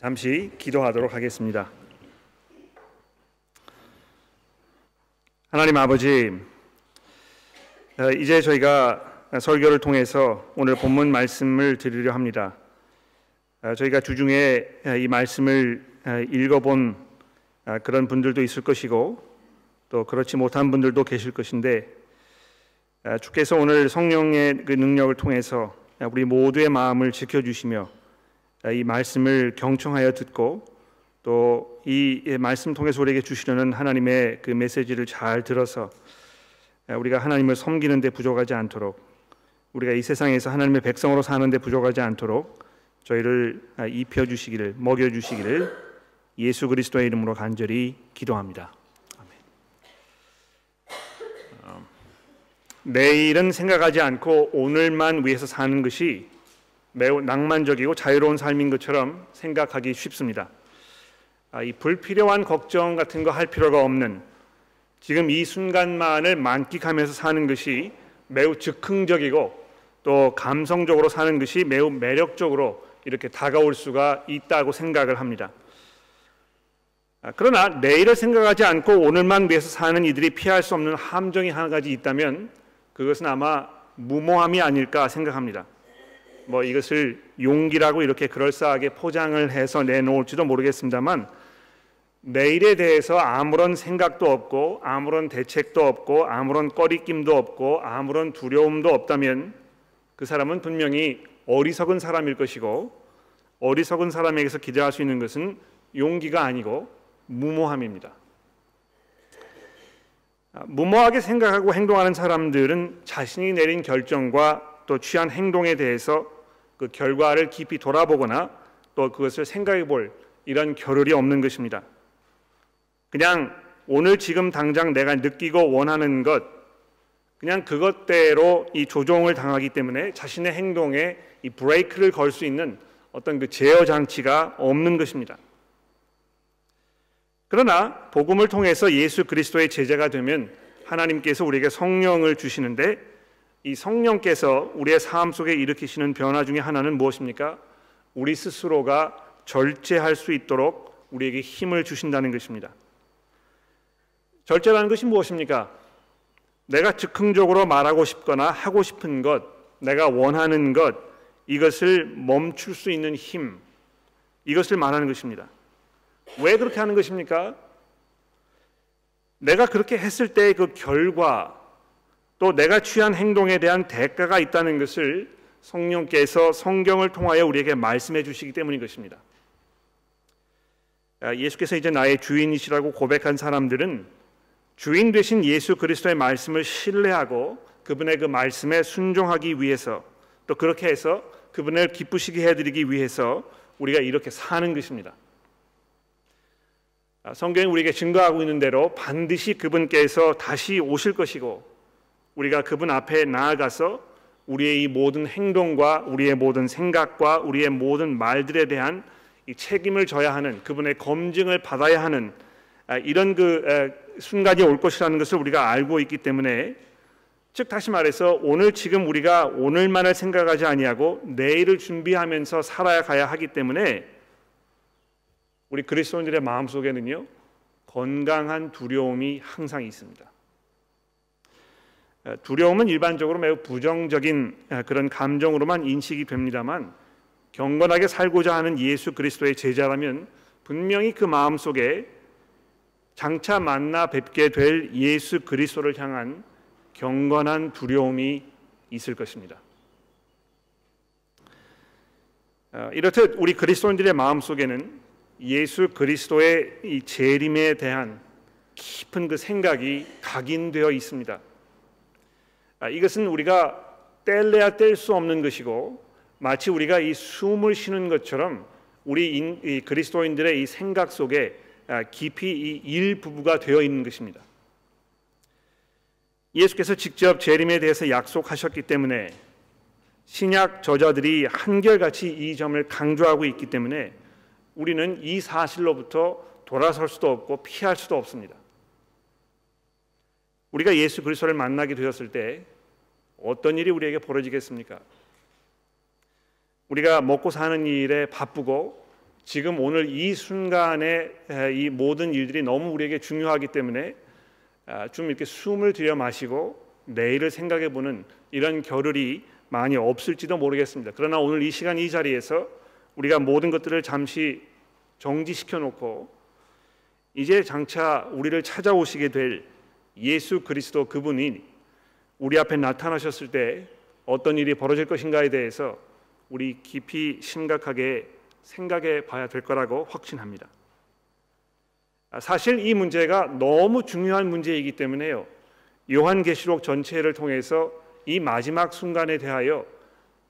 잠시 기도하도록 하겠습니다. 하나님 아버지, 어, 이제 저희가 설교를 통해서 오늘 본문 말씀을 드리려 합니다. 어, 저희가 주중에 이 말씀을 읽어본 그런 분들도 있을 것이고 또 그렇지 못한 분들도 계실 것인데 주께서 오늘 성령의 그 능력을 통해서 우리 모두의 마음을 지켜주시며 이 말씀을 경청하여 듣고 또 이 말씀 통해서 우리에게 주시려는 하나님의 그 메시지를 잘 들어서 우리가 하나님을 섬기는 데 부족하지 않도록 우리가 이 세상에서 하나님의 백성으로 사는 데 부족하지 않도록 저희를 입혀 주시기를 먹여 주시기를 예수 그리스도의 이름으로 간절히 기도합니다. 아멘. 어, 내일은 생각하지 않고 오늘만 위해서 사는 것이 매우 낭만적이고 자유로운 삶인 것처럼 생각하기 쉽습니다. 아, 이 불필요한 걱정 같은 거 할 필요가 없는 지금 이 순간만을 만끽하면서 사는 것이 매우 즉흥적이고 또 감성적으로 사는 것이 매우 매력적으로 이렇게 다가올 수가 있다고 생각을 합니다. 아, 그러나 내일을 생각하지 않고 오늘만 위해서 사는 이들이 피할 수 없는 함정이 한 가지 있다면 그것은 아마 무모함이 아닐까 생각합니다. 뭐 이것을 용기라고 이렇게 그럴싸하게 포장을 해서 내놓을지도 모르겠습니다만 내일에 대해서 아무런 생각도 없고 아무런 대책도 없고 아무런 꺼리낌도 없고 아무런 두려움도 없다면 그 사람은 분명히 어리석은 사람일 것이고 어리석은 사람에게서 기대할 수 있는 것은 용기가 아니고 무모함입니다. 무모하게 생각하고 행동하는 사람들은 자신이 내린 결정과 또 취한 행동에 대해서 그 결과를 깊이 돌아보거나 또 그것을 생각해 볼 이런 겨를이 없는 것입니다. 그냥 오늘 지금 당장 내가 느끼고 원하는 것 그냥 그것대로 이 조종을 당하기 때문에 자신의 행동에 이 브레이크를 걸 수 있는 어떤 그 제어 장치가 없는 것입니다. 그러나 복음을 통해서 예수 그리스도의 제자가 되면 하나님께서 우리에게 성령을 주시는데 이 성령께서 우리의 삶 속에 일으키시는 변화 중에 하나는 무엇입니까? 우리 스스로가 절제할 수 있도록 우리에게 힘을 주신다는 것입니다. 절제라는 것이 무엇입니까? 내가 즉흥적으로 말하고 싶거나 하고 싶은 것, 내가 원하는 것, 이것을 멈출 수 있는 힘, 이것을 말하는 것입니다. 왜 그렇게 하는 것입니까? 내가 그렇게 했을 때 그 결과, 또 내가 취한 행동에 대한 대가가 있다는 것을 성령께서 성경을 통하여 우리에게 말씀해 주시기 때문인 것입니다. 아, 예수께서 이제 나의 주인이시라고 고백한 사람들은 주인 되신 예수 그리스도의 말씀을 신뢰하고 그분의 그 말씀에 순종하기 위해서 또 그렇게 해서 그분을 기쁘시게 해드리기 위해서 우리가 이렇게 사는 것입니다. 아, 성경이 우리에게 증거하고 있는 대로 반드시 그분께서 다시 오실 것이고 우리가 그분 앞에 나아가서 우리의 이 모든 행동과 우리의 모든 생각과 우리의 모든 말들에 대한 이 책임을 져야 하는 그분의 검증을 받아야 하는 아, 이런 그 순간이 올 것이라는 것을 우리가 알고 있기 때문에 즉 다시 말해서 오늘 지금 우리가 오늘만을 생각하지 아니하고 내일을 준비하면서 살아야 가야 하기 때문에 우리 그리스도인들의 마음 속에는요 건강한 두려움이 항상 있습니다. 두려움은 일반적으로 매우 부정적인 그런 감정으로만 인식이 됩니다만 경건하게 살고자 하는 예수 그리스도의 제자라면 분명히 그 마음 속에 장차 만나 뵙게 될 예수 그리스도를 향한 경건한 두려움이 있을 것입니다. 이렇듯 우리 그리스도인들의 마음 속에는 예수 그리스도의 이 재림에 대한 깊은 그 생각이 각인되어 있습니다. 아, 이것은 우리가 뗄래야 뗄 수 없는 것이고 마치 우리가 이 숨을 쉬는 것처럼 우리 인, 이 그리스도인들의 이 생각 속에 아, 깊이 이 일부부가 되어 있는 것입니다. 예수께서 직접 재림에 대해서 약속하셨기 때문에 신약 저자들이 한결같이 이 점을 강조하고 있기 때문에 우리는 이 사실로부터 돌아설 수도 없고 피할 수도 없습니다. 우리가 예수 그리스도를 만나게 되었을 때 어떤 일이 우리에게 벌어지겠습니까? 우리가 먹고 사는 일에 바쁘고 지금 오늘 이 순간에 이 모든 일들이 너무 우리에게 중요하기 때문에 아, 좀 이렇게 숨을 들여 마시고 내일을 생각해 보는 이런 겨를이 많이 없을지도 모르겠습니다. 그러나 오늘 이 시간 이 자리에서 우리가 모든 것들을 잠시 정지시켜 놓고 이제 장차 우리를 찾아오시게 될 예수 그리스도 그분이 우리 앞에 나타나셨을 때 어떤 일이 벌어질 것인가에 대해서 우리 깊이 심각하게 생각해 봐야 될 거라고 확신합니다. 사실 이 문제가 너무 중요한 문제이기 때문에요. 요한계시록 전체를 통해서 이 마지막 순간에 대하여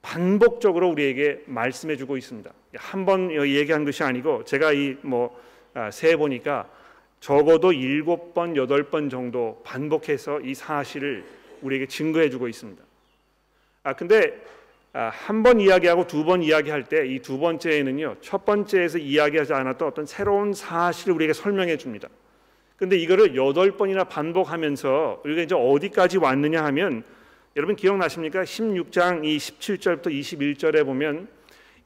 반복적으로 우리에게 말씀해 주고 있습니다. 한 번 얘기한 것이 아니고 제가 이 뭐세 아, 보니까 적어도 일곱 번 여덟 번 정도 반복해서 이 사실을 우리에게 증거해 주고 있습니다. 아 근데 아, 한번 이야기하고 두 번 이야기할 때 이 두 번째에는요 첫 번째에서 이야기하지 않았던 어떤 새로운 사실을 우리에게 설명해 줍니다. 근데 이거를 여덟 번이나 반복하면서 우리가 이제 어디까지 왔느냐 하면 여러분 기억나십니까? 16장 이 17절부터 21절에 보면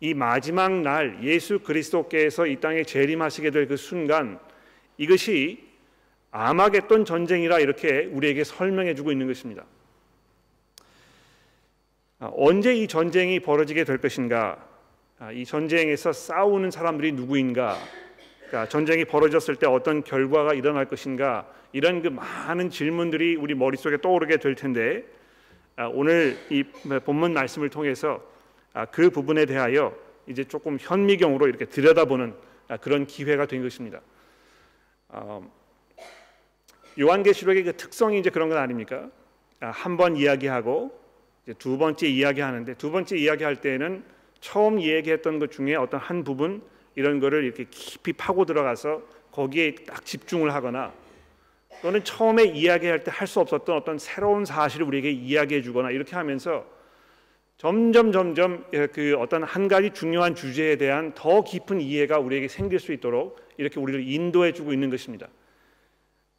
이 마지막 날 예수 그리스도께서 이 땅에 재림하시게 될 그 순간 이것이 아마겟돈 전쟁이라 이렇게 우리에게 설명해 주고 있는 것입니다. 아, 언제 이 전쟁이 벌어지게 될 것인가? 아, 이 전쟁에서 싸우는 사람들이 누구인가? 그러니까 전쟁이 벌어졌을 때 어떤 결과가 일어날 것인가 이런 그 많은 질문들이 우리 머릿속에 떠오르게 될 텐데 아, 오늘 이 본문 말씀을 통해서 아, 그 부분에 대하여 이제 조금 현미경으로 이렇게 들여다보는 아, 그런 기회가 된 것입니다. 요한계시록의 그 특성이 이제 그런 건 아닙니까? 한번 이야기하고 두 번째 이야기하는데 두 번째 이야기할 때는 처음 얘기했던 것 중에 어떤 한 부분 이런 거를 이렇게 깊이 파고 들어가서 거기에 딱 집중을 하거나 또는 처음에 이야기할 때 할 수 없었던 어떤 새로운 사실을 우리에게 이야기해 주거나 이렇게 하면서 점점 점점 그 어떤 한 가지 중요한 주제에 대한 더 깊은 이해가 우리에게 생길 수 있도록 이렇게 우리를 인도해 주고 있는 것입니다.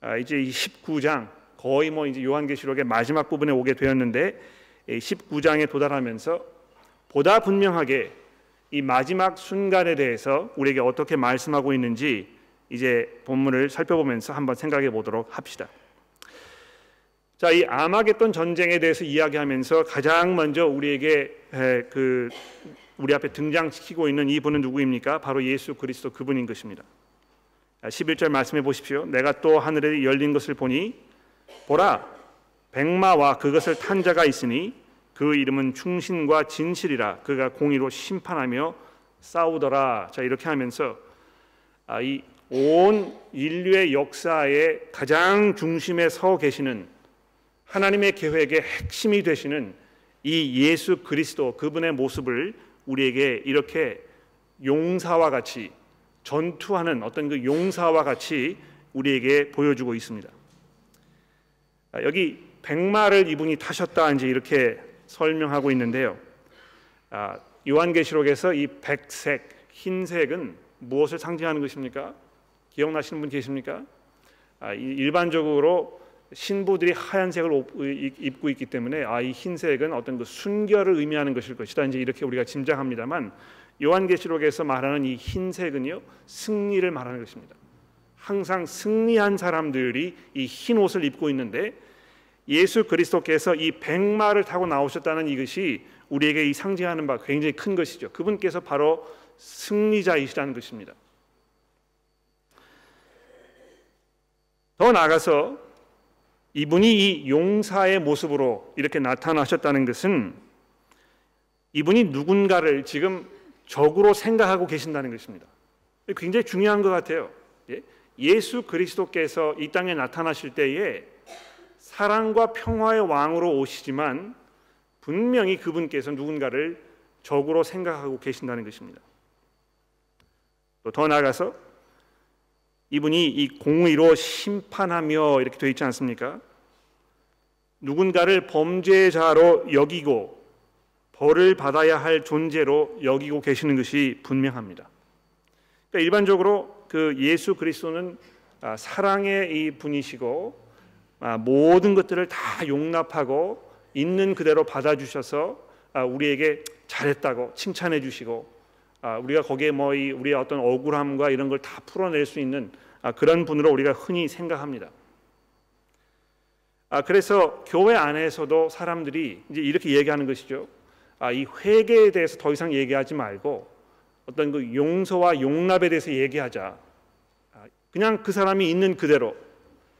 아, 이제 이 19장 거의 뭐 이제 요한계시록의 마지막 부분에 오게 되었는데 19장에 도달하면서 보다 분명하게 이 마지막 순간에 대해서 우리에게 어떻게 말씀하고 있는지 이제 본문을 살펴보면서 한번 생각해 보도록 합시다. 자, 이 아마겟돈 전쟁에 대해서 이야기하면서 가장 먼저 우리에게 그 우리 앞에 등장시키고 있는 이분은 누구입니까? 바로 예수 그리스도 그분인 것입니다. 11절 말씀해 보십시오. 내가 또 하늘에 열린 것을 보니 보라 백마와 그것을 탄 자가 있으니 그 이름은 충신과 진실이라 그가 공의로 심판하며 싸우더라. 자 이렇게 하면서 아, 이온 인류의 역사의 가장 중심에 서 계시는 하나님의 계획의 핵심이 되시는 이 예수 그리스도 그분의 모습을 우리에게 이렇게 용사와 같이 전투하는 어떤 그 용사와 같이 우리에게 보여주고 있습니다. 아, 여기 백마를 이분이 타셨다 이제 이렇게 설명하고 있는데요. 아, 요한계시록에서 이 백색, 흰색은 무엇을 상징하는 것입니까? 기억나시는 분 계십니까? 아, 일반적으로 신부들이 하얀색을 입고 있기 때문에 아, 이 흰색은 어떤 그 순결을 의미하는 것일 것이다. 이제 이렇게 우리가 짐작합니다만 요한계시록에서 말하는 이 흰색은요 승리를 말하는 것입니다. 항상 승리한 사람들이 이 흰 옷을 입고 있는데 예수 그리스도께서 이 백마를 타고 나오셨다는 이것이 우리에게 이 상징하는 바 굉장히 큰 것이죠. 그분께서 바로 승리자이시라는 것입니다. 더 나아가서 이분이 이 용사의 모습으로 이렇게 나타나셨다는 것은 이분이 누군가를 지금 적으로 생각하고 계신다는 것입니다. 굉장히 중요한 것 같아요. 예? 예수 그리스도께서 이 땅에 나타나실 때에 사랑과 평화의 왕으로 오시지만 분명히 그분께서 누군가를 적으로 생각하고 계신다는 것입니다. 또 더 나아가서 이분이 이 공의로 심판하며 이렇게 되어 있지 않습니까? 누군가를 범죄자로 여기고 벌을 받아야 할 존재로 여기고 계시는 것이 분명합니다. 그러니까 일반적으로 그 예수 그리스도는 아, 사랑의 이 분이시고 아, 모든 것들을 다 용납하고 있는 그대로 받아주셔서 아, 우리에게 잘했다고 칭찬해 주시고 아, 우리가 거기에 뭐 이, 우리의 어떤 억울함과 이런 걸 다 풀어낼 수 있는 아, 그런 분으로 우리가 흔히 생각합니다. 아, 그래서 교회 안에서도 사람들이 이제 이렇게 얘기하는 것이죠. 아, 이 회개에 대해서 더 이상 얘기하지 말고 어떤 그 용서와 용납에 대해서 얘기하자. 아, 그냥 그 사람이 있는 그대로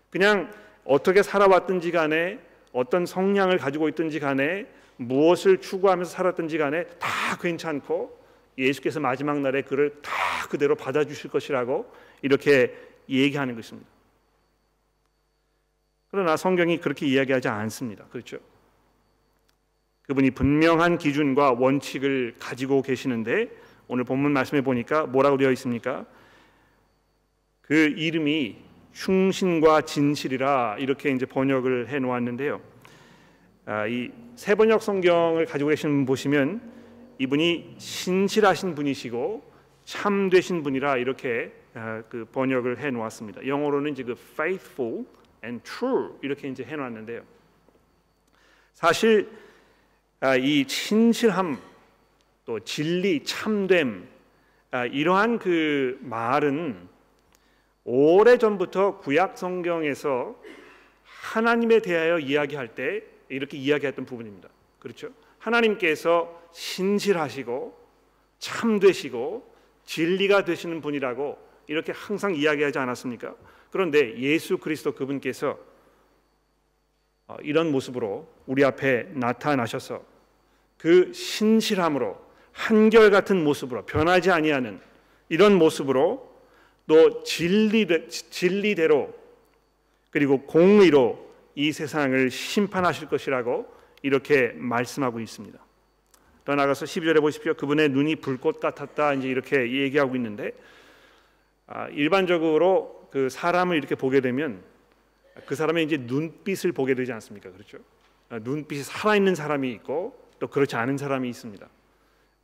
그냥 어떻게 살아왔든지 간에 어떤 성향을 가지고 있든지 간에 무엇을 추구하면서 살았든지 간에 다 괜찮고 예수께서 마지막 날에 그를 다 그대로 받아주실 것이라고 이렇게 얘기하는 것입니다. 그러나 성경이 그렇게 이야기하지 않습니다. 그렇죠? 그분이 분명한 기준과 원칙을 가지고 계시는데 오늘 본문 말씀에 보니까 뭐라고 되어 있습니까? 그 이름이 충신과 진실이라 이렇게 이제 번역을 해 놓았는데요. 아, 이 세 번역 성경을 가지고 계신 분 보시면 이분이 신실하신 분이시고 참되신 분이라 이렇게 아, 그 번역을 해 놓았습니다. 영어로는 이제 그 faithful and true 이렇게 이제 해 놨는데요. 사실 아, 이 친실함 또 진리 참됨 아, 이러한 그 말은 오래 전부터 구약 성경에서 하나님에 대하여 이야기할 때 이렇게 이야기했던 부분입니다. 그렇죠? 하나님께서 신실하시고 참되시고 진리가 되시는 분이라고 이렇게 항상 이야기하지 않았습니까? 그런데 예수 그리스도 그분께서 어, 이런 모습으로 우리 앞에 나타나셔서 그 신실함으로 한결같은 모습으로 변하지 아니하는 이런 모습으로 또 진리 진리대로 그리고 공의로 이 세상을 심판하실 것이라고 이렇게 말씀하고 있습니다. 더 나가서 12절에 보십시오. 그분의 눈이 불꽃 같았다 이제 이렇게 얘기하고 있는데 아, 일반적으로 그 사람을 이렇게 보게 되면 그 사람의 이제 눈빛을 보게 되지 않습니까? 그렇죠? 아, 눈빛이 살아있는 사람이 있고 또 그렇지 않은 사람이 있습니다.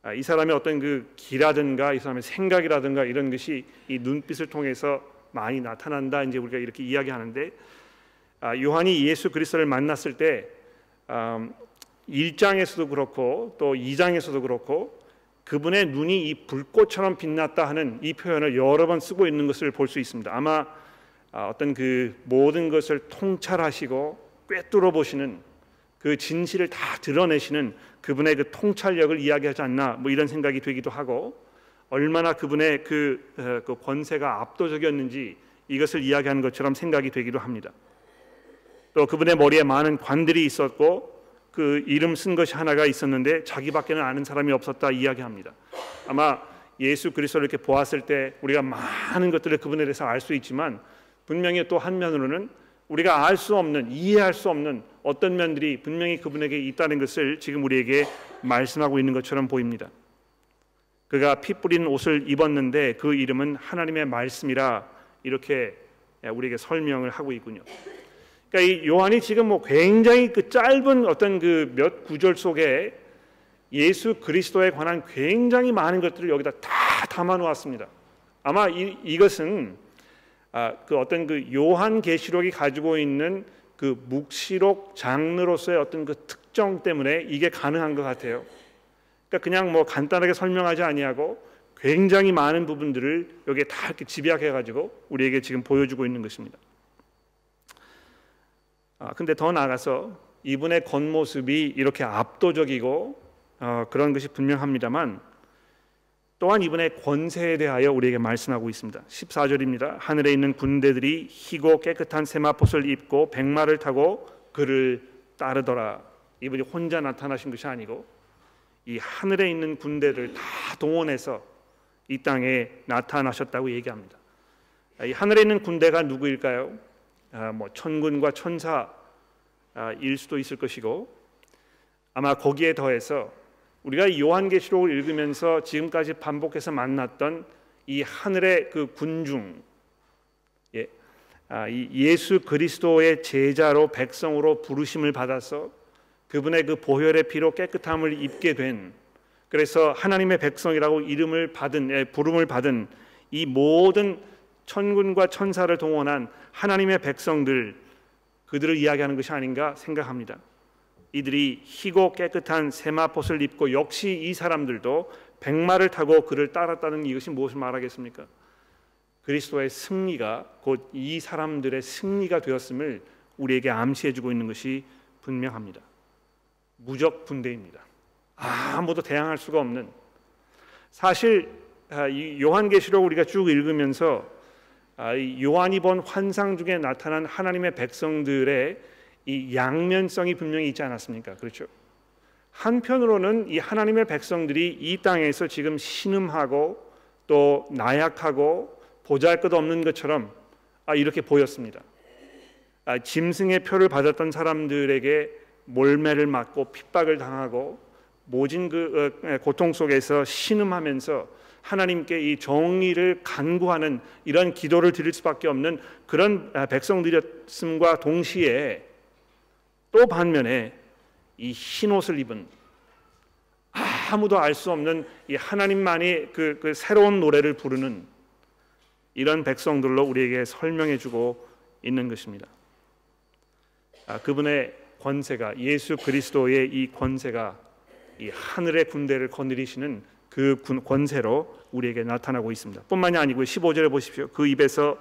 아, 이 사람의 어떤 그 기라든가 이 사람의 생각이라든가 이런 것이 이 눈빛을 통해서 많이 나타난다 이제 우리가 이렇게 이야기하는데 아, 요한이 예수 그리스도를 만났을 때 1장에서도 음, 그렇고 또 2장에서도 그렇고 그분의 눈이 이 불꽃처럼 빛났다 하는 이 표현을 여러 번 쓰고 있는 것을 볼 수 있습니다. 아마 아, 어떤 그 모든 것을 통찰하시고 꿰뚫어 보시는 그 진실을 다 드러내시는 그분의 그 통찰력을 이야기하지 않나 뭐 이런 생각이 되기도 하고 얼마나 그분의 그, 어, 그 권세가 압도적이었는지 이것을 이야기하는 것처럼 생각이 되기도 합니다. 또 그분의 머리에 많은 관들이 있었고 그 이름 쓴 것이 하나가 있었는데 자기밖에는 아는 사람이 없었다 이야기합니다. 아마 예수 그리스도를 이렇게 보았을 때 우리가 많은 것들을 그분에 대해서 알 수 있지만 분명히 또 한면으로는 우리가 알 수 없는 이해할 수 없는 어떤 면들이 분명히 그분에게 있다는 것을 지금 우리에게 말씀하고 있는 것처럼 보입니다. 그가 피 뿌린 옷을 입었는데 그 이름은 하나님의 말씀이라 이렇게 우리에게 설명을 하고 있군요. 그러니까 이 요한이 지금 뭐 굉장히 그 짧은 어떤 그 몇 구절 속에 예수 그리스도에 관한 굉장히 많은 것들을 여기다 다 담아 놓았습니다. 아마 이, 이것은 아, 그 어떤 그 요한 계시록이 가지고 있는 그 묵시록 장르로서의 어떤 그 특정 때문에 이게 가능한 것 같아요. 그러니까 그냥 뭐 간단하게 설명하지 아니하고 굉장히 많은 부분들을 여기에 다 이렇게 집약해 가지고 우리에게 지금 보여주고 있는 것입니다. 아, 근데 더 나아가서 이분의 겉모습이 이렇게 압도적이고 어, 그런 것이 분명합니다만 또한 이분의 권세에 대하여 우리에게 말씀하고 있습니다. 14절입니다. 하늘에 있는 군대들이 희고 깨끗한 세마포를 입고 백마를 타고 그를 따르더라. 이분이 혼자 나타나신 것이 아니고 이 하늘에 있는 군대를 다 동원해서 이 땅에 나타나셨다고 얘기합니다. 이 하늘에 있는 군대가 누구일까요? 아, 뭐 천군과 천사일 수도 있을 것이고 아마 거기에 더해서 우리가 요한계시록을 읽으면서 지금까지 반복해서 만났던 이 하늘의 그 군중, 예, 아, 이 예수 그리스도의 제자로 백성으로 부르심을 받아서 그분의 그 보혈의 피로 깨끗함을 입게 된 그래서 하나님의 백성이라고 이름을 받은 예, 부름을 받은 이 모든 천군과 천사를 동원한 하나님의 백성들 그들을 이야기하는 것이 아닌가 생각합니다. 이들이 희고 깨끗한 세마포를 입고 역시 이 사람들도 백마를 타고 그를 따랐다는 이것이 무엇을 말하겠습니까? 그리스도의 승리가 곧 이 사람들의 승리가 되었음을 우리에게 암시해주고 있는 것이 분명합니다. 무적 분대입니다. 아무도 대항할 수가 없는 사실 아, 이 요한계시록 우리가 쭉 읽으면서 아, 요한이 본 환상 중에 나타난 하나님의 백성들의 이 양면성이 분명히 있지 않았습니까? 그렇죠. 한편으로는 이 하나님의 백성들이 이 땅에서 지금 신음하고 또 나약하고 보잘것없는 것처럼 아, 이렇게 보였습니다. 아, 짐승의 표를 받았던 사람들에게 몰매를 맞고 핍박을 당하고 모진 그 어, 고통 속에서 신음하면서 하나님께 이 정의를 간구하는 이런 기도를 드릴 수밖에 없는 그런 아, 백성들이었음과 동시에 또 반면에 이 흰옷을 입은 아무도 알 수 없는 이 하나님만이 그, 그 새로운 노래를 부르는 이런 백성들로 우리에게 설명해주고 있는 것입니다. 아, 그분의 권세가 예수 그리스도의 이 권세가 이 하늘의 군대를 거느리시는 그 권세로 우리에게 나타나고 있습니다. 뿐만이 아니고 15절에 보십시오. 그 입에서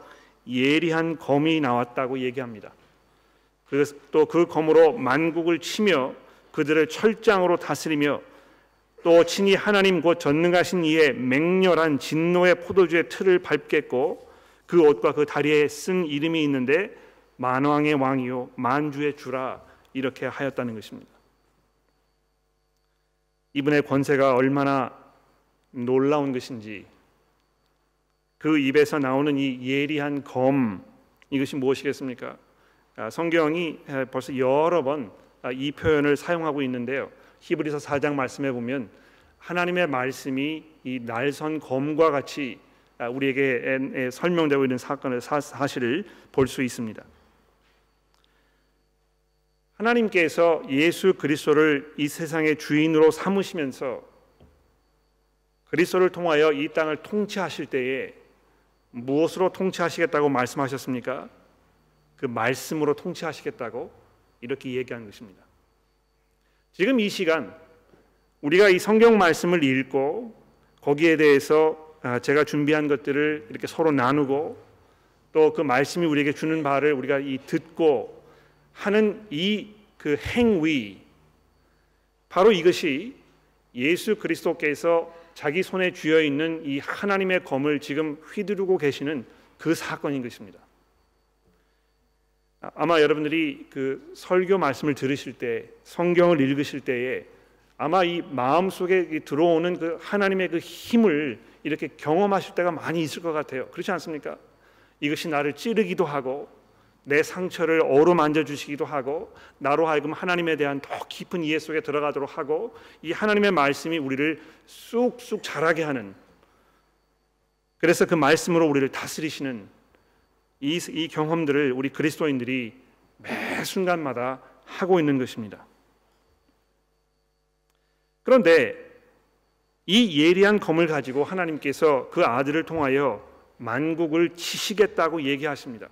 예리한 검이 나왔다고 얘기합니다. 또 그 검으로 만국을 치며 그들을 철장으로 다스리며 또 친히 하나님 곧 전능하신 이의 맹렬한 진노의 포도주의 틀을 밟겠고 그 옷과 그 다리에 쓴 이름이 있는데 만왕의 왕이요 만주의 주라 이렇게 하였다는 것입니다. 이분의 권세가 얼마나 놀라운 것인지 그 입에서 나오는 이 예리한 검 이것이 무엇이겠습니까? 아, 성경이 벌써 여러 번이 아, 표현을 사용하고 있는데요. 히브리서 4장 말씀에 보면 하나님의 말씀이 이 날선 검과 같이 아, 우리에게 설명되고 있는 사건을 사실을 볼 수 있습니다. 하나님께서 예수 그리스도를 이 세상의 주인으로 삼으시면서 그리스도를 통하여 이 땅을 통치하실 때에 무엇으로 통치하시겠다고 말씀하셨습니까? 그 말씀으로 통치하시겠다고 이렇게 얘기한 것입니다. 지금 이 시간 우리가 이 성경 말씀을 읽고 거기에 대해서 아, 제가 준비한 것들을 이렇게 서로 나누고 또 그 말씀이 우리에게 주는 바를 우리가 이 듣고 하는 이 그 행위 바로 이것이 예수 그리스도께서 자기 손에 쥐어 있는 이 하나님의 검을 지금 휘두르고 계시는 그 사건인 것입니다. 아마 여러분들이 그 설교 말씀을 들으실 때, 성경을 읽으실 때에 아마 이 마음 속에 들어오는 그 하나님의 그 힘을 이렇게 경험하실 때가 많이 있을 것 같아요. 그렇지 않습니까? 이것이 나를 찌르기도 하고 내 상처를 어루만져 주시기도 하고 나로 하여금 하나님에 대한 더 깊은 이해 속에 들어가도록 하고 이 하나님의 말씀이 우리를 쑥쑥 자라게 하는 그래서 그 말씀으로 우리를 다스리시는 이, 이 경험들을 우리 그리스도인들이 매 순간마다 하고 있는 것입니다. 그런데 이 예리한 검을 가지고 하나님께서 그 아들을 통하여 만국을 치시겠다고 얘기하십니다.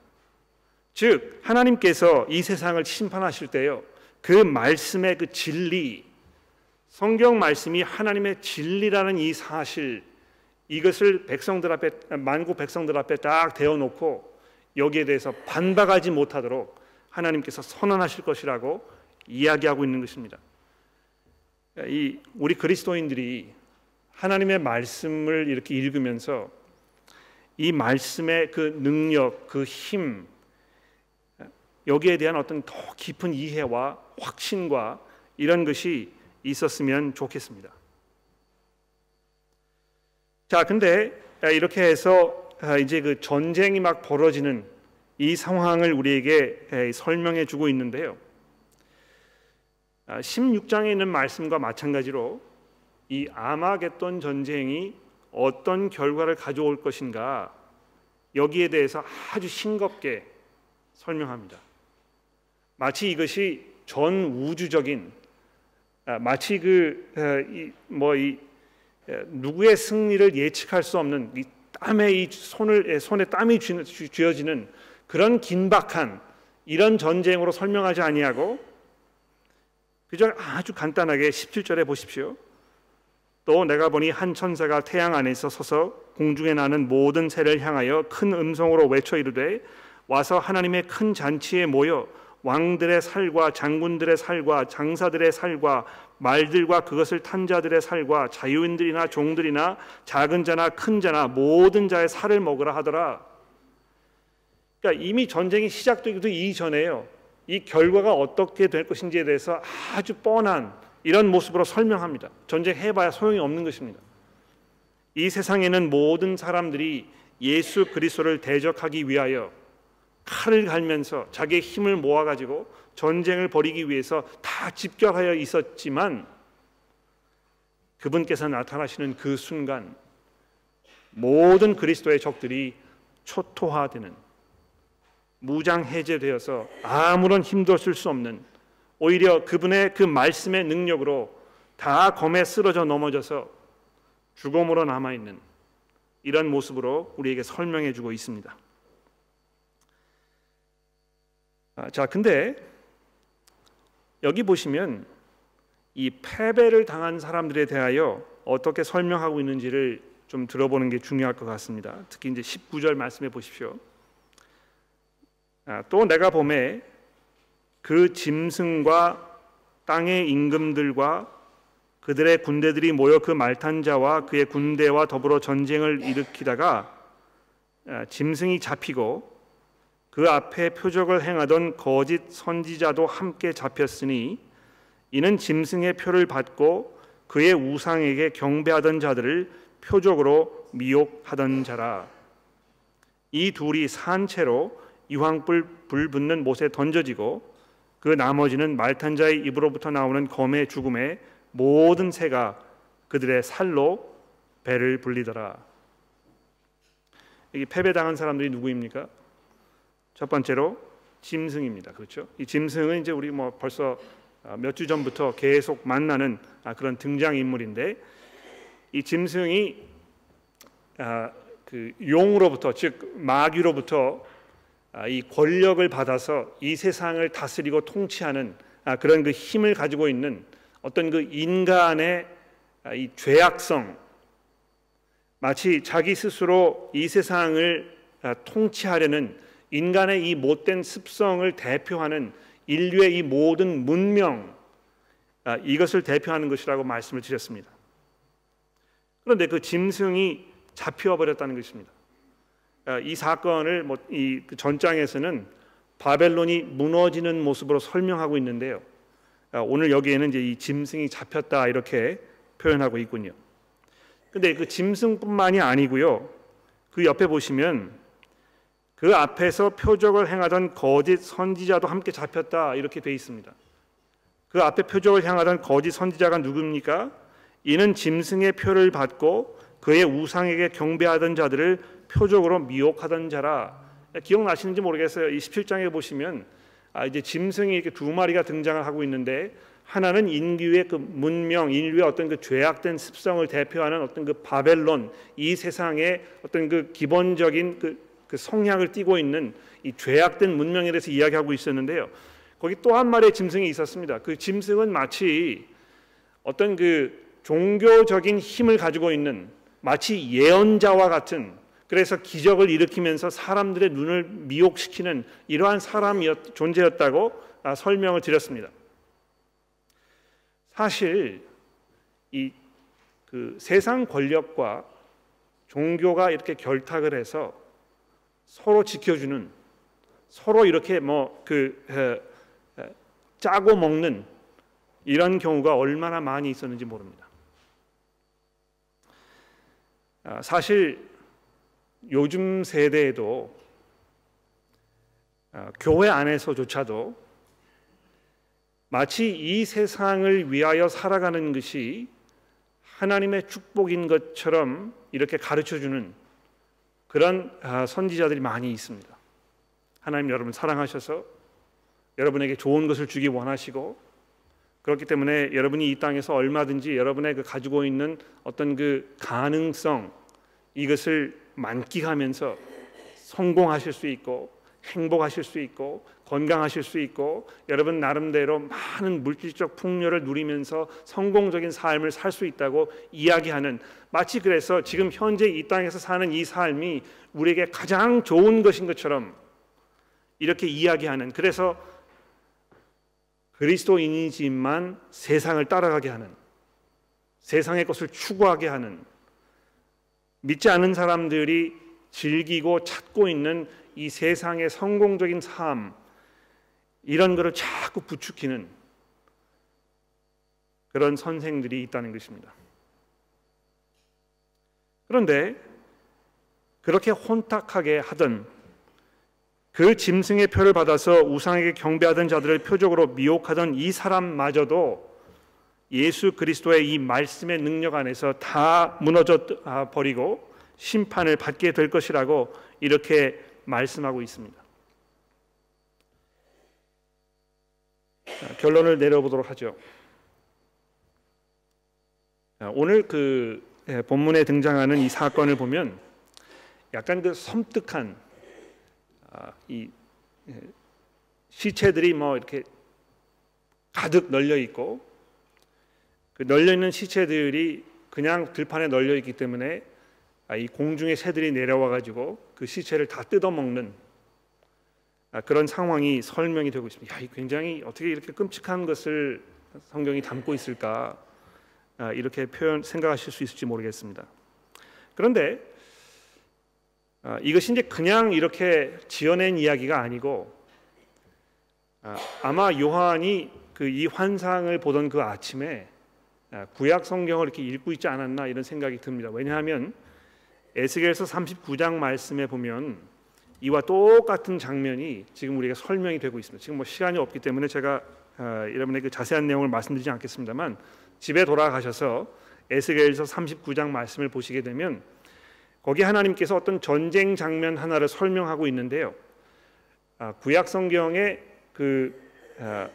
즉 하나님께서 이 세상을 심판하실 때요. 그 말씀의 그 진리 성경 말씀이 하나님의 진리라는 이 사실 이것을 백성들 앞에 만국 백성들 앞에 딱 대어 놓고 여기에 대해서 반박하지 못하도록 하나님께서 선언하실 것이라고 이야기하고 있는 것입니다. 이 우리 그리스도인들이 하나님의 말씀을 이렇게 읽으면서 이 말씀의 그 능력, 그 힘, 여기에 대한 어떤 더 깊은 이해와 확신과 이런 것이 있었으면 좋겠습니다. 자, 근데 이렇게 해서 이제 그 전쟁이 막 벌어지는 이 상황을 우리에게 설명해 주고 있는데요. 16장에 있는 말씀과 마찬가지로 이 아마겟돈 전쟁이 어떤 결과를 가져올 것인가 여기에 대해서 아주 싱겁게 설명합니다. 마치 이것이 전 우주적인 아, 마치 그뭐이 어, 어, 누구의 승리를 예측할 수 없는 이 땀에 이 손을 손에 땀이 쥐어지는 그런 긴박한 이런 전쟁으로 설명하지 아니하고 그저 아주 간단하게 17절에 보십시오. 또 내가 보니 한 천사가 태양 안에서 서서 공중에 나는 모든 새를 향하여 큰 음성으로 외쳐 이르되 와서 하나님의 큰 잔치에 모여 왕들의 살과 장군들의 살과 장사들의 살과 말들과 그것을 탄 자들의 살과 자유인들이나 종들이나 작은 자나 큰 자나 모든 자의 살을 먹으라 하더라. 그러니까 이미 전쟁이 시작되기도 이전에요. 이 결과가 어떻게 될 것인지에 대해서 아주 뻔한 이런 모습으로 설명합니다. 전쟁 해봐야 소용이 없는 것입니다. 이 세상에는 모든 사람들이 예수 그리스도를 대적하기 위하여 칼을 갈면서 자기의 힘을 모아가지고 전쟁을 벌이기 위해서 다 집결하여 있었지만 그분께서 나타나시는 그 순간 모든 그리스도의 적들이 초토화되는 무장 해제되어서 아무런 힘도 쓸 수 없는 오히려 그분의 그 말씀의 능력으로 다 검에 쓰러져 넘어져서 죽음으로 남아 있는 이런 모습으로 우리에게 설명해 주고 있습니다. 아, 자, 근데 여기 보시면 이 패배를 당한 사람들에 대하여 어떻게 설명하고 있는지를 좀 들어보는 게 중요할 것 같습니다. 특히 이제 19절 말씀해 보십시오. 아, 또 내가 봄에 그 짐승과 땅의 임금들과 그들의 군대들이 모여 그 말탄 자와 그의 군대와 더불어 전쟁을 일으키다가 아, 짐승이 잡히고 그 앞에 표적을 행하던 거짓 선지자도 함께 잡혔으니 이는 짐승의 표를 받고 그의 우상에게 경배하던 자들을 표적으로 미혹하던 자라 이 둘이 산채로 이황불 불 붙는 못에 던져지고 그 나머지는 말탄 자의 입으로부터 나오는 검의 죽음에 모든 새가 그들의 살로 배를 불리더라. 이 패배당한 사람들이 누구입니까? 첫 번째로 짐승입니다. 그렇죠? 이 짐승은 이제 우리 뭐 벌써 아, 몇주 전부터 계속 만나는 아, 그런 등장 인물인데 이 짐승이 아, 그 용으로부터 즉 마귀로부터 이 권력을 받아서 이 세상을 다스리고 통치하는 그런 그 힘을 가지고 있는 어떤 그 인간의 이 죄악성 마치 자기 스스로 이 세상을 통치하려는 인간의 이 못된 습성을 대표하는 인류의 이 모든 문명 아, 이것을 대표하는 것이라고 말씀을 드렸습니다. 그런데 그 짐승이 잡혀 버렸다는 것입니다. 아, 이 사건을 뭐이 그 전장에서는 바벨론이 무너지는 모습으로 설명하고 있는데요. 아, 오늘 여기에는 이제 이 짐승이 잡혔다 이렇게 표현하고 있군요. 근데 그 짐승뿐만이 아니고요. 그 옆에 보시면 그 앞에서 표적을 행하던 거짓 선지자도 함께 잡혔다 이렇게 돼 있습니다. 그 앞에 표적을 행하던 거짓 선지자가 누굽니까? 이는 짐승의 표를 받고 그의 우상에게 경배하던 자들을 표적으로 미혹하던 자라. 기억나시는지 모르겠어요. 이 17장에 보시면 아 이제 짐승이 이렇게 두 마리가 등장을 하고 있는데 하나는 인류의 그 문명, 인류의 어떤 그 죄악된 습성을 대표하는 어떤 그 바벨론 이 세상의 어떤 그 기본적인 그 그 성향을 띠고 있는 이 죄악된 문명에 대해서 이야기하고 있었는데요. 거기 또한 마리의 짐승이 있었습니다. 그 짐승은 마치 어떤 그 종교적인 힘을 가지고 있는 마치 예언자와 같은 그래서 기적을 일으키면서 사람들의 눈을 미혹시키는 이러한 사람이었 존재였다고 아, 설명을 드렸습니다. 사실 이 그 세상 권력과 종교가 이렇게 결탁을 해서 서로 지켜주는 서로 이렇게 뭐 그 짜고 먹는 이런 경우가 얼마나 많이 있었는지 모릅니다. 아, 사실 요즘 세대에도 아, 교회 안에서조차도 마치 이 세상을 위하여 살아가는 것이 하나님의 축복인 것처럼 이렇게 가르쳐 주는 그런 아, 선지자들이 많이 있습니다. 하나님 여러분 사랑하셔서 여러분에게 좋은 것을 주기 원하시고 그렇기 때문에 여러분이 이 땅에서 얼마든지 여러분의 그 가지고 있는 어떤 그 가능성 이것을 만끽하면서 성공하실 수 있고 행복하실 수 있고 건강하실 수 있고 여러분 나름대로 많은 물질적 풍요를 누리면서 성공적인 삶을 살 수 있다고 이야기하는 마치 그래서 지금 현재 이 땅에서 사는 이 삶이 우리에게 가장 좋은 것인 것처럼 이렇게 이야기하는 그래서 그리스도인이지만 세상을 따라가게 하는 세상의 것을 추구하게 하는 믿지 않은 사람들이 즐기고 찾고 있는 이 세상의 성공적인 삶 이런 것을 자꾸 부추기는 그런 선생들이 있다는 것입니다. 그런데 그렇게 혼탁하게 하던 그 짐승의 표를 받아서 우상에게 경배하던 자들을 표적으로 미혹하던 이 사람마저도 예수 그리스도의 이 말씀의 능력 안에서 다 무너져 아, 버리고 심판을 받게 될 것이라고 이렇게 말씀하고 있습니다. 결론을 내려보도록 하죠. 오늘 그 예, 본문에 등장하는 이 사건을 보면 약간 그 섬뜩한 아, 이 예, 시체들이 뭐 이렇게 가득 널려 있고 그 널려 있는 시체들이 그냥 들판에 널려 있기 때문에 아, 이 공중의 새들이 내려와 가지고 그 시체를 다 뜯어 먹는 아, 그런 상황이 설명이 되고 있습니다. 야, 굉장히 어떻게 이렇게 끔찍한 것을 성경이 담고 있을까 아, 이렇게 표현 생각하실 수 있을지 모르겠습니다. 그런데 이것이 이제 그냥 이렇게 지어낸 이야기가 아니고 아마 요한이 그 이 환상을 보던 그 아침에 구약 성경을 이렇게 읽고 있지 않았나 이런 생각이 듭니다. 왜냐하면 에스겔서 39장 말씀에 보면 이와 똑같은 장면이 지금 우리가 설명이 되고 있습니다. 지금 뭐 시간이 없기 때문에 제가 어, 여러분에게 자세한 내용을 말씀드리지 않겠습니다만 집에 돌아가셔서 에스겔서 39장 말씀을 보시게 되면 거기 하나님께서 어떤 전쟁 장면 하나를 설명하고 있는데요. 아, 구약 성경에 그이 아,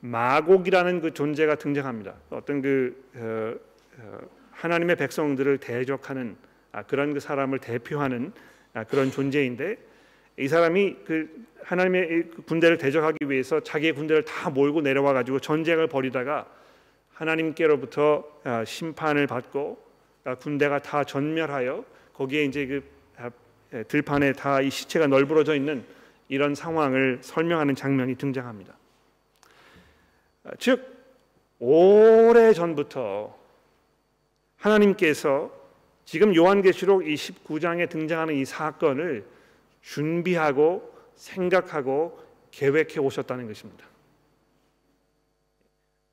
마곡이라는 그 존재가 등장합니다. 어떤 그 어, 어, 하나님의 백성들을 대적하는 아, 그런 그 사람을 대표하는 아, 그런 존재인데 이 사람이 그 하나님의 그 군대를 대적하기 위해서 자기의 군대를 다 몰고 내려와 가지고 전쟁을 벌이다가 하나님께로부터 아, 심판을 받고 군대가 다 전멸하여 거기에 이제 그 예, 들판에 다 이 시체가 널브러져 있는 이런 상황을 설명하는 장면이 등장합니다. 즉 오래 전부터 하나님께서 지금 요한계시록 이 19장에 등장하는 이 사건을 준비하고 생각하고 계획해 오셨다는 것입니다.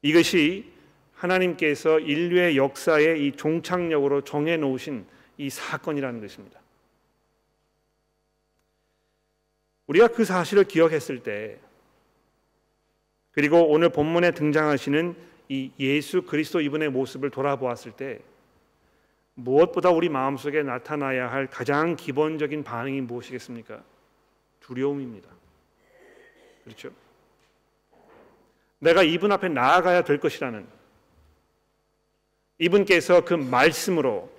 이것이 하나님께서 인류의 역사의 이 종착역으로 정해 놓으신 이 사건이라는 것입니다. 우리가 그 사실을 기억했을 때 그리고 오늘 본문에 등장하시는 이 예수 그리스도 이분의 모습을 돌아보았을 때 무엇보다 우리 마음속에 나타나야 할 가장 기본적인 반응이 무엇이겠습니까? 두려움입니다. 그렇죠? 내가 이분 앞에 나아가야 될 것이라는 이분께서 그 말씀으로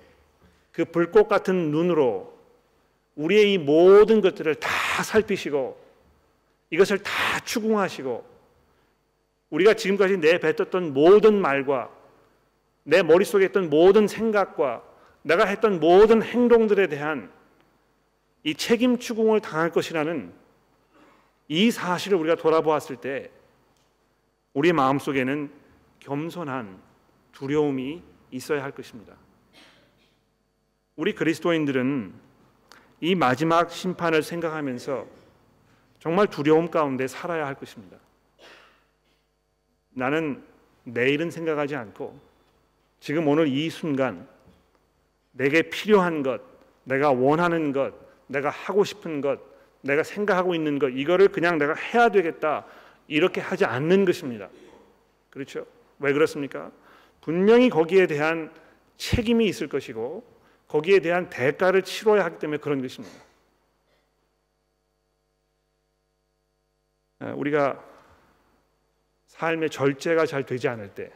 그 불꽃 같은 눈으로 우리의 이 모든 것들을 다 살피시고 이것을 다 추궁하시고 우리가 지금까지 내뱉었던 모든 말과 내 머릿속에 있던 모든 생각과 내가 했던 모든 행동들에 대한 이 책임 추궁을 당할 것이라는 이 사실을 우리가 돌아보았을 때 우리 마음속에는 겸손한 두려움이 있어야 할 것입니다. 우리 그리스도인들은 이 마지막 심판을 생각하면서 정말 두려움 가운데 살아야 할 것입니다. 나는 내일은 생각하지 않고 지금 오늘 이 순간 내게 필요한 것, 내가 원하는 것, 내가 하고 싶은 것, 내가 생각하고 있는 것 이거를 그냥 내가 해야 되겠다 이렇게 하지 않는 것입니다. 그렇죠? 왜 그렇습니까? 분명히 거기에 대한 책임이 있을 것이고 거기에 대한 대가를 치러야 하기 때문에 그런 것입니다. 우리가 삶의 절제가 잘 되지 않을 때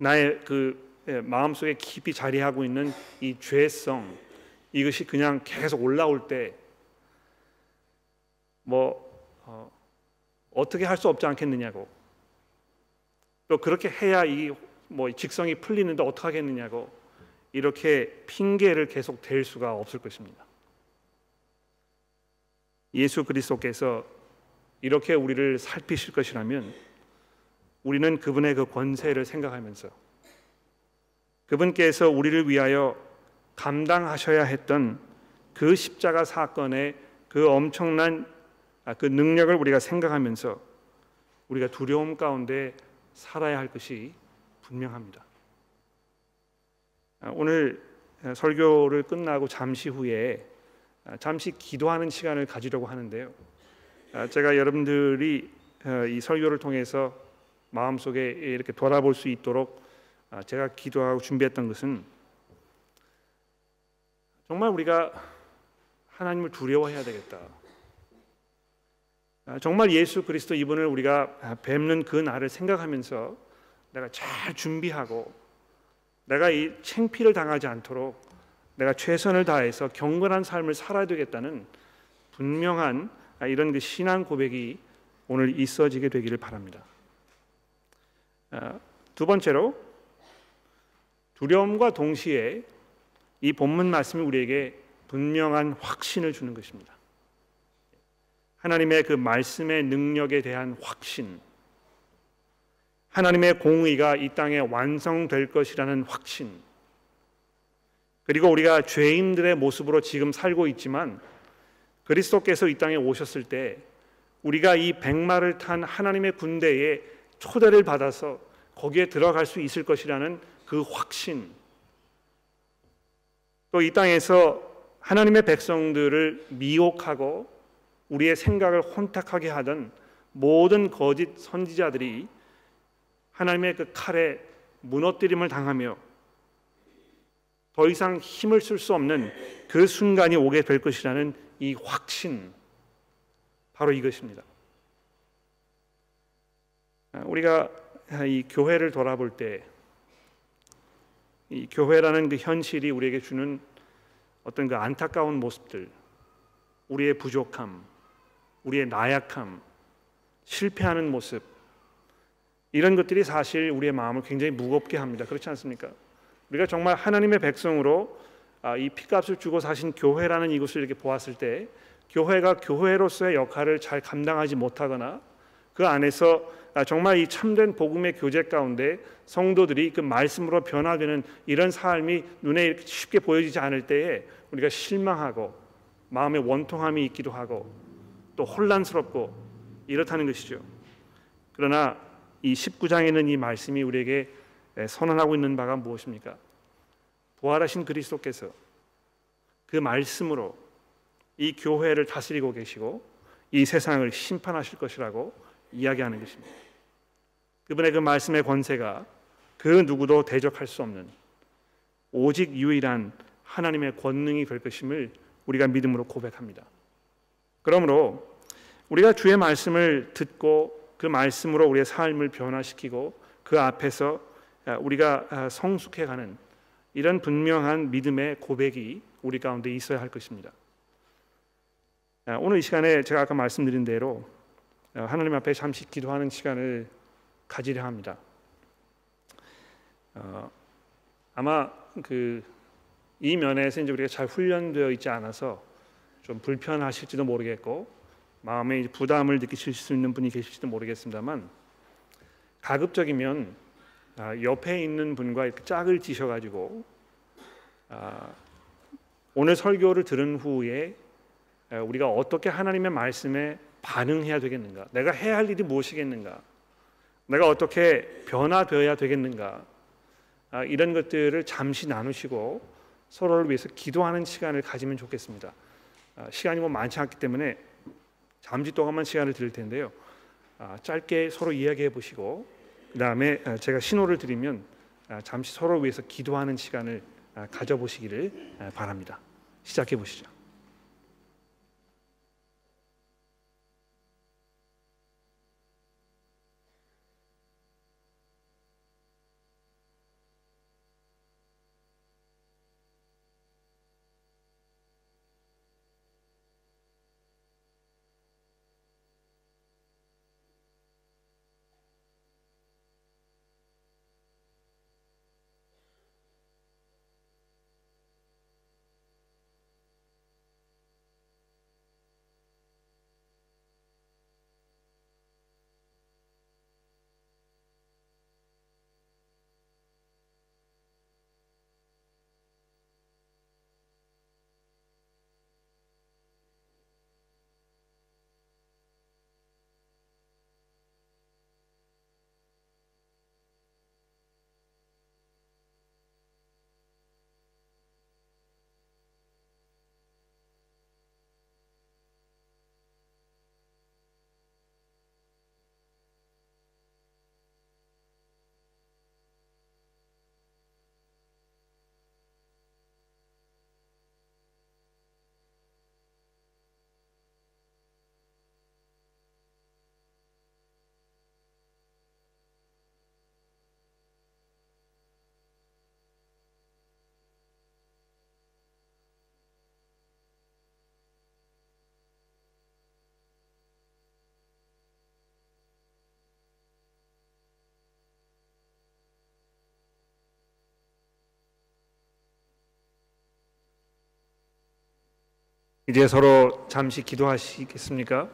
나의 그 예, 마음속에 깊이 자리하고 있는 이 죄성 이것이 그냥 계속 올라올 때뭐 어, 어떻게 할 수 없지 않겠느냐고 또 그렇게 해야 이 뭐 직성이 풀리는데 어떻게 하겠느냐고 이렇게 핑계를 계속 댈 수가 없을 것입니다. 예수 그리스도께서 이렇게 우리를 살피실 것이라면 우리는 그분의 그 권세를 생각하면서 그분께서 우리를 위하여 감당하셔야 했던 그 십자가 사건의 그 엄청난 아, 그 능력을 우리가 생각하면서 우리가 두려움 가운데 살아야 할 것이 분명합니다. 아, 오늘 설교를 끝나고 잠시 후에 아, 잠시 기도하는 시간을 가지려고 하는데요. 제가 여러분들이 어, 이 설교를 통해서 마음속에 이렇게 돌아볼 수 있도록 제가 기도하고 준비했던 것은 정말 우리가 하나님을 두려워해야 되겠다. 아, 정말 예수 그리스도 이분을 우리가 뵙는 그 날을 생각하면서 내가 잘 준비하고 내가 이 챙피를 당하지 않도록 내가 최선을 다해서 경건한 삶을 살아야 되겠다는 분명한 이런 그 신앙 고백이 오늘 있어지게 되기를 바랍니다. 아, 두 번째로 두려움과 동시에 이 본문 말씀이 우리에게 분명한 확신을 주는 것입니다. 하나님의 그 말씀의 능력에 대한 확신, 하나님의 공의가 이 땅에 완성될 것이라는 확신, 그리고 우리가 죄인들의 모습으로 지금 살고 있지만 그리스도께서 이 땅에 오셨을 때 우리가 이 백마를 탄 하나님의 군대에 초대를 받아서 거기에 들어갈 수 있을 것이라는 그 확신, 또 이 땅에서 하나님의 백성들을 미혹하고 우리의 생각을 혼탁하게 하던 모든 거짓 선지자들이 하나님의 그 칼에 무너뜨림을 당하며 더 이상 힘을 쓸 수 없는 그 순간이 오게 될 것이라는 이 확신 바로 이것입니다. 우리가 이 교회를 돌아볼 때 이 교회라는 그 현실이 우리에게 주는 어떤 그 안타까운 모습들, 우리의 부족함, 우리의 나약함, 실패하는 모습 이런 것들이 사실 우리의 마음을 굉장히 무겁게 합니다. 그렇지 않습니까? 우리가 정말 하나님의 백성으로 아, 이 피값을 주고 사신 교회라는 이곳을 이렇게 보았을 때 교회가 교회로서의 역할을 잘 감당하지 못하거나 그 안에서 아, 정말 이 참된 복음의 교제 가운데 성도들이 그 말씀으로 변화되는 이런 삶이 눈에 쉽게 보여지지 않을 때에 우리가 실망하고 마음의 원통함이 있기도 하고 또 혼란스럽고 이렇다는 것이죠. 그러나 이 19장에 있는 이 말씀이 우리에게 선언하고 있는 바가 무엇입니까? 부활하신 그리스도께서 그 말씀으로 이 교회를 다스리고 계시고 이 세상을 심판하실 것이라고 이야기하는 것입니다. 그분의 그 말씀의 권세가 그 누구도 대적할 수 없는 오직 유일한 하나님의 권능이 될 것임을 우리가 믿음으로 고백합니다. 그러므로 우리가 주의 말씀을 듣고 그 말씀으로 우리의 삶을 변화시키고 그 앞에서 아, 우리가 아, 성숙해가는 이런 분명한 믿음의 고백이 우리 가운데 있어야 할 것입니다. 아, 오늘 이 시간에 제가 아까 말씀드린 대로 하나님 앞에 잠시 기도하는 시간을 가지려 합니다. 어, 아마 그 이 면에서 이제 우리가 잘 훈련되어 있지 않아서 좀 불편하실지도 모르겠고 마음에 부담을 느끼실 수 있는 분이 계실지도 모르겠습니다만 가급적이면 아, 옆에 있는 분과 이렇게 짝을 지셔가지고 아, 오늘 설교를 들은 후에 우리가 어떻게 하나님의 말씀에 반응해야 되겠는가? 내가 해야 할 일이 무엇이겠는가? 내가 어떻게 변화되어야 되겠는가? 아, 이런 것들을 잠시 나누시고 서로를 위해서 기도하는 시간을 가지면 좋겠습니다. 시간이 뭐 많지 않기 때문에 잠시 동안만 시간을 드릴 텐데요. 아, 짧게 서로 이야기해 보시고 그 다음에 아, 제가 신호를 드리면 아, 잠시 서로 위해서 기도하는 시간을 가져보시기를 바랍니다. 시작해 보시죠. 이제 서로 잠시 기도하시겠습니까?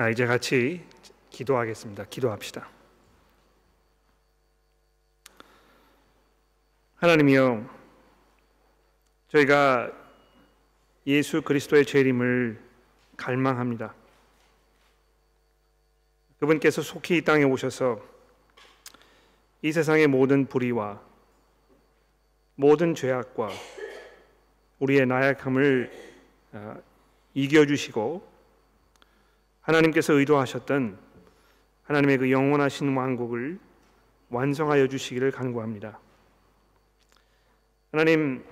아, 이제 같이 기도하겠습니다. 기도합시다. 하나님이여, 저희가 예수 그리스도의 재림을 갈망합니다. 그분께서 속히 이 땅에 오셔서 이 세상의 모든 불의와 모든 죄악과 우리의 나약함을 아, 이겨주시고 하나님께서 의도하셨던 하나님의 그 영원하신 왕국을 완성하여 주시기를 간구합니다. 하나님,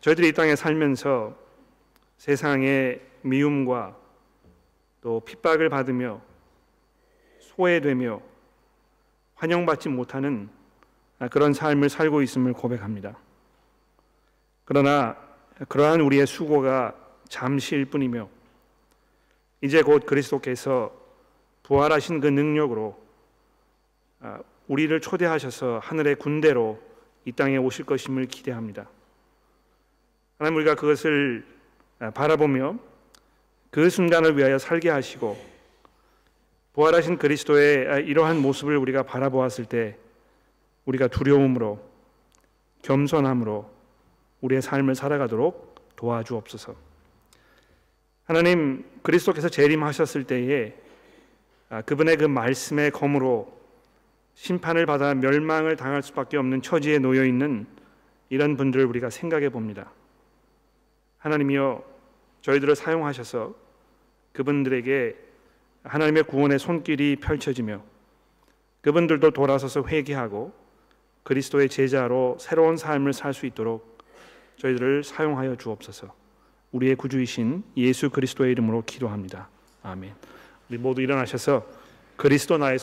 저희들이 이 땅에 살면서 세상의 미움과 또 핍박을 받으며 소외되며 환영받지 못하는 그런 삶을 살고 있음을 고백합니다. 그러나 그러한 우리의 수고가 잠시일 뿐이며 이제 곧 그리스도께서 부활하신 그 능력으로 아, 우리를 초대하셔서 하늘의 군대로 이 땅에 오실 것임을 기대합니다. 하나님 우리가 그것을 아, 바라보며 그 순간을 위하여 살게 하시고 부활하신 그리스도의 아, 이러한 모습을 우리가 바라보았을 때 우리가 두려움으로 겸손함으로 우리의 삶을 살아가도록 도와주옵소서. 하나님 그리스도께서 재림하셨을 때에 아, 그분의 그 말씀의 검으로 심판을 받아 멸망을 당할 수밖에 없는 처지에 놓여 있는 이런 분들을 우리가 생각해 봅니다. 하나님이여 저희들을 사용하셔서 그분들에게 하나님의 구원의 손길이 펼쳐지며 그분들도 돌아서서 회개하고 그리스도의 제자로 새로운 삶을 살 수 있도록 저희들을 사용하여 주옵소서. 우리의 구주이신 예수 그리스도의 이름으로 기도합니다. 아멘. 우리 모두 일어나셔서 그리스도 나의